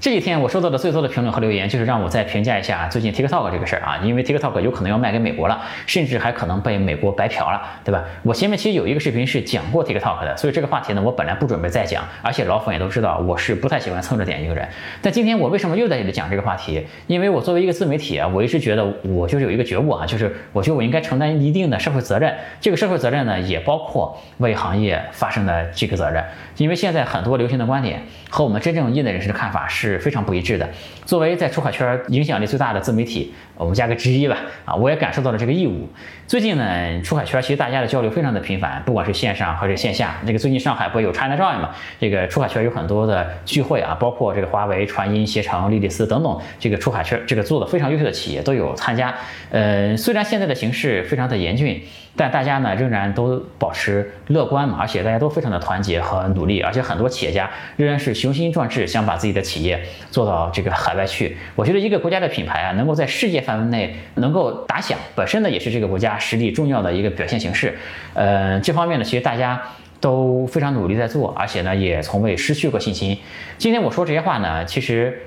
这几天我收到的最多的评论和留言，就是让我再评价一下最近 TikTok 这个事儿啊，因为 TikTok 有可能要卖给美国了，甚至还可能被美国白嫖了，对吧？我前面其实有一个视频是讲过 TikTok 的，所以这个话题呢，我本来不准备再讲，而且老粉也都知道我是不太喜欢蹭着点一个人。但今天我为什么又在这里讲这个话题？因为我作为一个自媒体啊，我一直觉得我就是有一个觉悟啊，就是我觉得我应该承担一定的社会责任。这个社会责任呢，也包括为行业发生的这个责任。因为现在很多流行的观点和我们真正业内人士的看法是是非常不一致的。作为在出海圈影响力最大的自媒体，我们加个之一吧，啊，我也感受到了这个义务。最近呢，出海圈其实大家的交流非常的频繁，不管是线上还是线下。这个最近上海不是有 China Joy 嘛？这个出海圈有很多的聚会啊，包括这个华为、传音、携程、莉莉丝等等，这个出海圈这个做的非常优秀的企业都有参加。呃，虽然现在的形势非常的严峻，但大家呢仍然都保持乐观嘛，而且大家都非常的团结和努力，而且很多企业家仍然是雄心壮志，想把自己的企业做到这个海外去。我觉得一个国家的品牌啊，能够在世界范围内能够打响，本身呢也是这个国家实力重要的一个表现形式。呃，这方面呢，其实大家都非常努力在做，而且呢也从未失去过信心。今天我说这些话呢，其实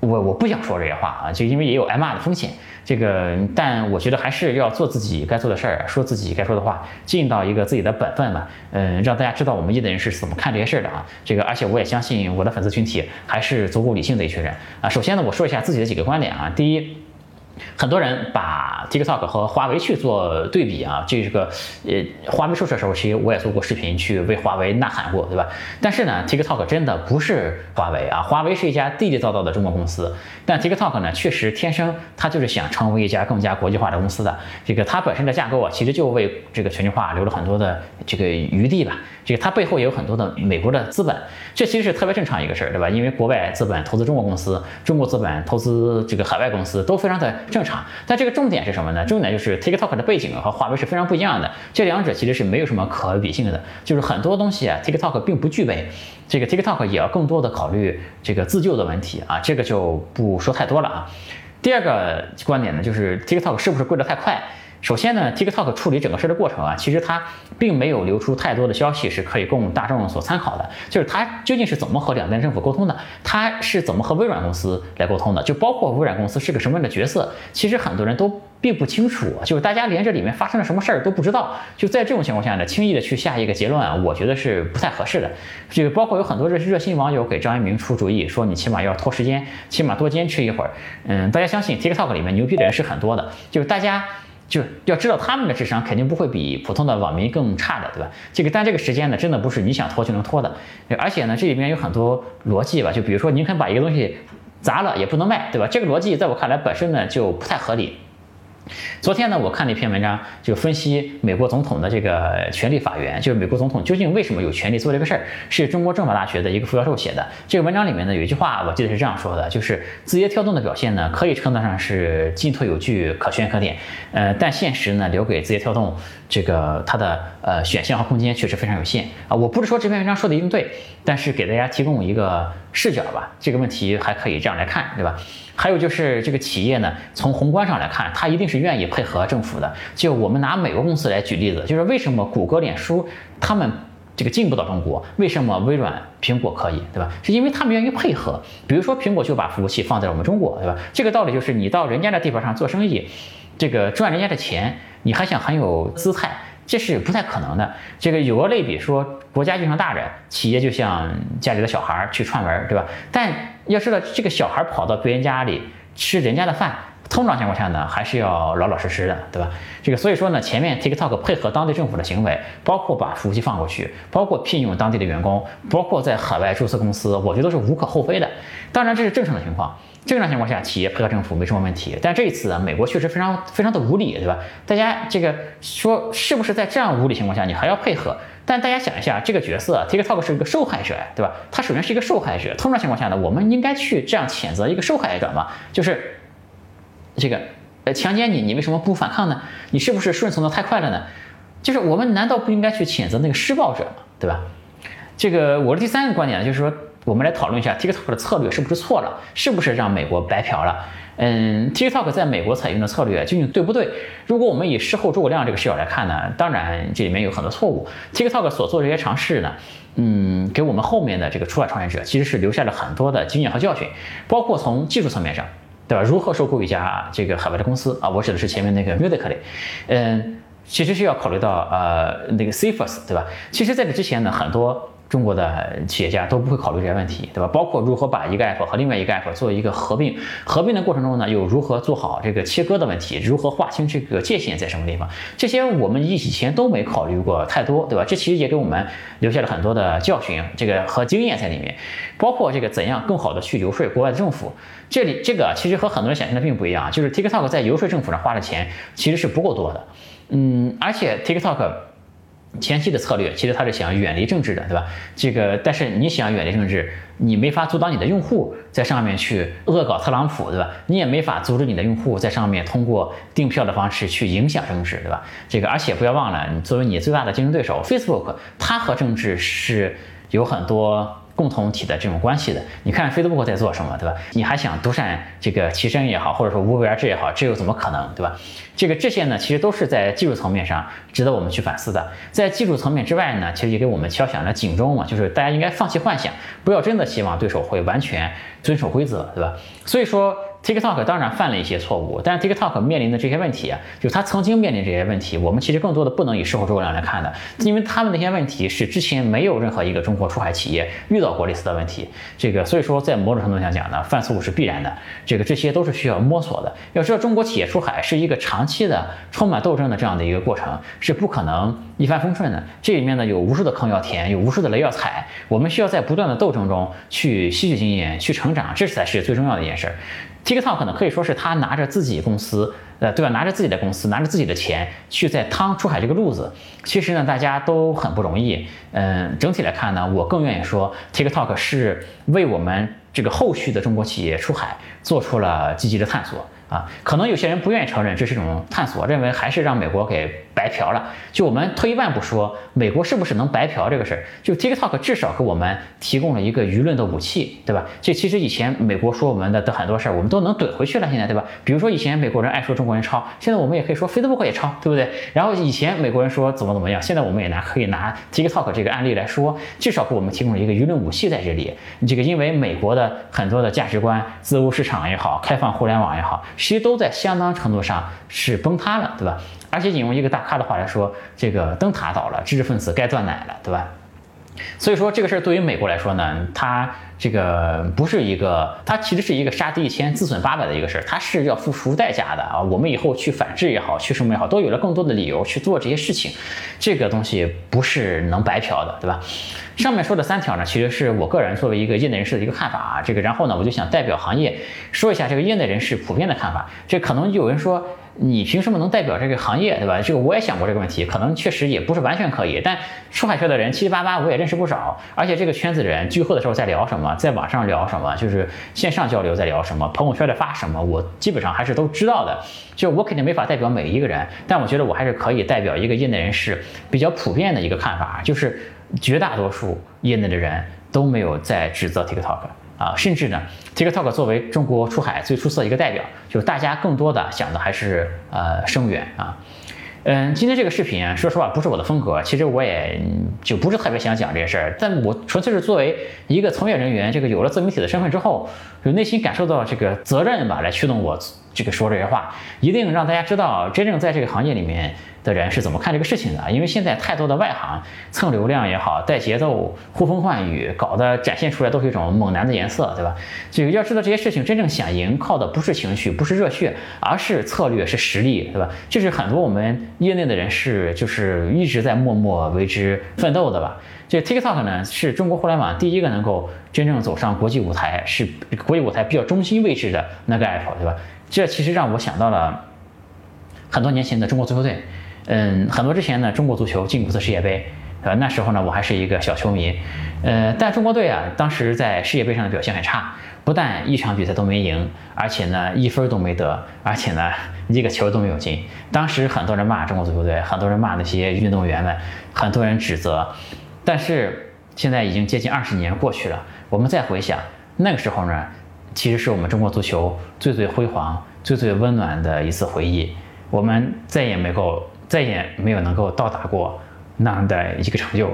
我我不想说这些话啊，就因为也有挨骂的风险。这个，但我觉得还是要做自己该做的事儿，说自己该说的话，尽到一个自己的本分嘛。嗯，让大家知道我们业内人是怎么看这些事儿的啊。这个，而且我也相信我的粉丝群体还是足够理性的一群人啊。首先呢，我说一下自己的几个观点啊。第一。很多人把 TikTok 和华为去做对比啊，这个呃，华为出事的时候，其实我也做过视频去为华为呐喊过，对吧？但是呢，TikTok 真的不是华为啊，华为是一家地地道道的中国公司，但 TikTok 呢，确实天生它就是想成为一家更加国际化的公司的。这个它本身的架构啊，其实就为这个全球化留了很多的这个余地吧。这个它背后也有很多的美国的资本，这其实是特别正常一个事儿，对吧？因为国外资本投资中国公司，中国资本投资这个海外公司都非常的正常。但这个重点是什么呢？重点就是 TikTok 的背景和华为是非常不一样的，这两者其实是没有什么可比性的。就是很多东西啊，TikTok 并不具备，这个 TikTok 也要更多的考虑这个自救的问题啊，这个就不说太多了啊。第二个观点呢，就是 TikTok 是不是贵得太快？首先呢，TikTok 处理整个事儿的过程啊，其实它并没有流出太多的消息是可以供大众所参考的。就是它究竟是怎么和两边政府沟通的，它是怎么和微软公司来沟通的，就包括微软公司是个什么样的角色，其实很多人都并不清楚。就是大家连这里面发生了什么事儿都不知道。就在这种情况下呢，轻易的去下一个结论啊，我觉得是不太合适的。就包括有很多热热心网友给张一鸣出主意，说你起码要拖时间，起码多坚持一会儿。嗯，大家相信 TikTok 里面牛逼的人是很多的，就是大家。就要知道他们的智商肯定不会比普通的网民更差的，对吧？这个但这个时间呢，真的不是你想拖就能拖的，而且呢，这里面有很多逻辑吧，就比如说宁肯把一个东西砸了也不能卖，对吧？这个逻辑在我看来本身呢就不太合理。昨天呢，我看了一篇文章，就分析美国总统的这个权力法源，就是美国总统究竟为什么有权利做这个事儿，是中国政法大学的一个副教授写的。这个文章里面呢，有一句话，我记得是这样说的，就是字节跳动的表现呢，可以称得上是进退有据、可圈可点。呃，但现实呢，留给字节跳动这个它的呃选项和空间确实非常有限啊。我不是说这篇文章说的一定对，但是给大家提供一个视角吧。这个问题还可以这样来看，对吧？还有就是这个企业呢，从宏观上来看，它一定是是愿意配合政府的。就我们拿美国公司来举例子，就是为什么谷歌、脸书他们这个进不到中国，为什么微软、苹果可以，对吧？是因为他们愿意配合。比如说苹果就把服务器放在我们中国，对吧？这个道理就是你到人家的地盘上做生意，这个赚人家的钱，你还想很有姿态，这是不太可能的。这个有个类比说，国家就像大人，企业就像家里的小孩去串门，对吧？但要知道，这个小孩跑到别人家里吃人家的饭，通常情况下呢，还是要老老实实的，对吧？这个所以说呢，前面 TikTok 配合当地政府的行为，包括把服务器放过去，包括聘用当地的员工，包括在海外注册公司，我觉得都是无可厚非的。当然，这是正常的情况，正常情况下企业配合政府没什么问题。但这一次啊，美国确实非常非常的无理，对吧？大家这个说是不是在这样无理情况下，你还要配合？但大家想一下，这个角色 TikTok 是一个受害者呀，对吧？他首先是一个受害者。通常情况下呢，我们应该去这样谴责一个受害者嘛？就是这个呃强奸你，你为什么不反抗呢？你是不是顺从的太快了呢？就是我们难道不应该去谴责那个施暴者吗？对吧？这个我的第三个观点呢，就是说我们来讨论一下 TikTok 的策略是不是错了，是不是让美国白嫖了？嗯，TikTok 在美国采用的策略究竟对不对？如果我们以事后诸葛亮这个视角来看呢，当然这里面有很多错误。TikTok 所做这些尝试呢，嗯，给我们后面的这个出海创业者其实是留下了很多的经验和教训，包括从技术层面上，对吧？如何收购一家这个海外的公司啊？我指的是前面那个 Musically，嗯，其实是要考虑到呃那个 c f i r s 对吧？其实在这之前呢，很多。中国的企业家都不会考虑这些问题，对吧？包括如何把一个 app 和另外一个 app 做一个合并，合并的过程中呢，又如何做好这个切割的问题，如何划清这个界限在什么地方？这些我们以前都没考虑过太多，对吧？这其实也给我们留下了很多的教训，这个和经验在里面。包括这个怎样更好的去游说国外的政府，这里这个其实和很多人想象的并不一样，就是 TikTok 在游说政府上花的钱其实是不够多的，嗯，而且 TikTok。前期的策略其实他是想远离政治的，对吧？这个，但是你想远离政治，你没法阻挡你的用户在上面去恶搞特朗普，对吧？你也没法阻止你的用户在上面通过订票的方式去影响政治，对吧？这个，而且不要忘了，你作为你最大的竞争对手 Facebook，它和政治是有很多。共同体的这种关系的，你看 Facebook 在做什么，对吧？你还想独善这个其身也好，或者说无为而治也好，这又怎么可能，对吧？这个这些呢，其实都是在技术层面上值得我们去反思的。在技术层面之外呢，其实也给我们敲响了警钟嘛，就是大家应该放弃幻想，不要真的希望对手会完全遵守规则，对吧？所以说。TikTok 当然犯了一些错误，但是 TikTok 面临的这些问题啊，就是他曾经面临这些问题，我们其实更多的不能以事后诸葛亮来看的，因为他们那些问题是之前没有任何一个中国出海企业遇到过类似的问题。这个所以说，在某种程度上讲呢，犯错误是必然的。这个这些都是需要摸索的。要知道，中国企业出海是一个长期的、充满斗争的这样的一个过程，是不可能一帆风顺的。这里面呢，有无数的坑要填，有无数的雷要踩。我们需要在不断的斗争中去吸取经验，去成长，这才是最重要的一件事儿。TikTok 呢，可以说是他拿着自己公司，呃，对吧？拿着自己的公司，拿着自己的钱去在趟出海这个路子。其实呢，大家都很不容易。嗯，整体来看呢，我更愿意说，TikTok 是为我们这个后续的中国企业出海做出了积极的探索。啊，可能有些人不愿意承认这是一种探索，认为还是让美国给白嫖了。就我们退一万步说，美国是不是能白嫖这个事儿？就 TikTok 至少给我们提供了一个舆论的武器，对吧？这其实以前美国说我们的的很多事儿，我们都能怼回去了，现在对吧？比如说以前美国人爱说中国人抄，现在我们也可以说 Facebook 也抄，对不对？然后以前美国人说怎么怎么样，现在我们也拿可以拿 TikTok 这个案例来说，至少给我们提供了一个舆论武器在这里。这个因为美国的很多的价值观，自由市场也好，开放互联网也好。其实都在相当程度上是崩塌了，对吧？而且引用一个大咖的话来说，这个灯塔倒了，知识分子该断奶了，对吧？所以说这个事儿对于美国来说呢，它这个不是一个，它其实是一个杀敌一千自损八百的一个事儿，它是要付出代价的啊。我们以后去反制也好，去什么也好，都有了更多的理由去做这些事情，这个东西不是能白嫖的，对吧？上面说的三条呢，其实是我个人作为一个业内人士的一个看法啊。这个，然后呢，我就想代表行业说一下这个业内人士普遍的看法。这可能有人说，你凭什么能代表这个行业，对吧？这个我也想过这个问题，可能确实也不是完全可以。但出海圈的人七七八八，我也认识不少。而且这个圈子的人聚会的时候在聊什么，在网上聊什么，就是线上交流在聊什么，朋友圈在发什么，我基本上还是都知道的。就我肯定没法代表每一个人，但我觉得我还是可以代表一个业内人士比较普遍的一个看法，就是。绝大多数业内的人都没有在指责 TikTok 啊，甚至呢，TikTok 作为中国出海最出色的一个代表，就是大家更多的想的还是呃声援啊。嗯，今天这个视频啊，说实话不是我的风格，其实我也就不是特别想讲这些事儿，但我纯粹是作为一个从业人员，这个有了自媒体的身份之后，就内心感受到这个责任吧，来驱动我这个说这些话，一定让大家知道真正在这个行业里面。的人是怎么看这个事情的？因为现在太多的外行蹭流量也好，带节奏、呼风唤雨，搞得展现出来都是一种猛男的颜色，对吧？这个要知道这些事情真正想赢，靠的不是情绪，不是热血，而是策略，是实力，对吧？这是很多我们业内的人士就是一直在默默为之奋斗的吧？这 TikTok 呢，是中国互联网第一个能够真正走上国际舞台，是国际舞台比较中心位置的那个 Apple，对吧？这其实让我想到了很多年前的中国足球队。嗯，很多之前呢，中国足球进过一次世界杯，呃，那时候呢，我还是一个小球迷，呃，但中国队啊，当时在世界杯上的表现很差，不但一场比赛都没赢，而且呢，一分都没得，而且呢，一个球都没有进。当时很多人骂中国足球队，很多人骂那些运动员们，很多人指责。但是现在已经接近二十年过去了。我们再回想那个时候呢，其实是我们中国足球最最辉煌、最最温暖的一次回忆。我们再也没够，再也没有能够到达过那样的一个成就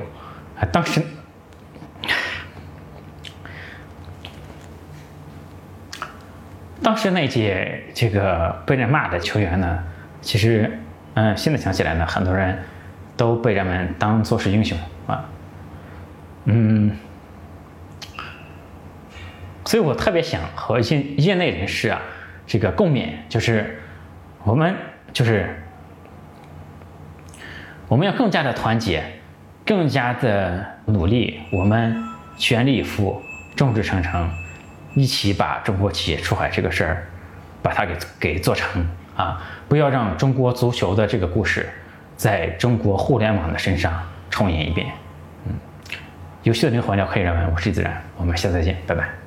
啊！当时，当时那届这个被人骂的球员呢，其实，嗯，现在想起来呢，很多人都被人们当做是英雄啊，嗯，所以我特别想和业业内人士啊，这个共勉，就是我们就是我们要更加的团结，更加的努力，我们全力以赴，众志成城。一起把中国企业出海这个事儿，把它给给做成啊！不要让中国足球的这个故事，在中国互联网的身上重演一遍。嗯，有趣的灵魂聊可以人文，我是自然，我们下次再见，拜拜。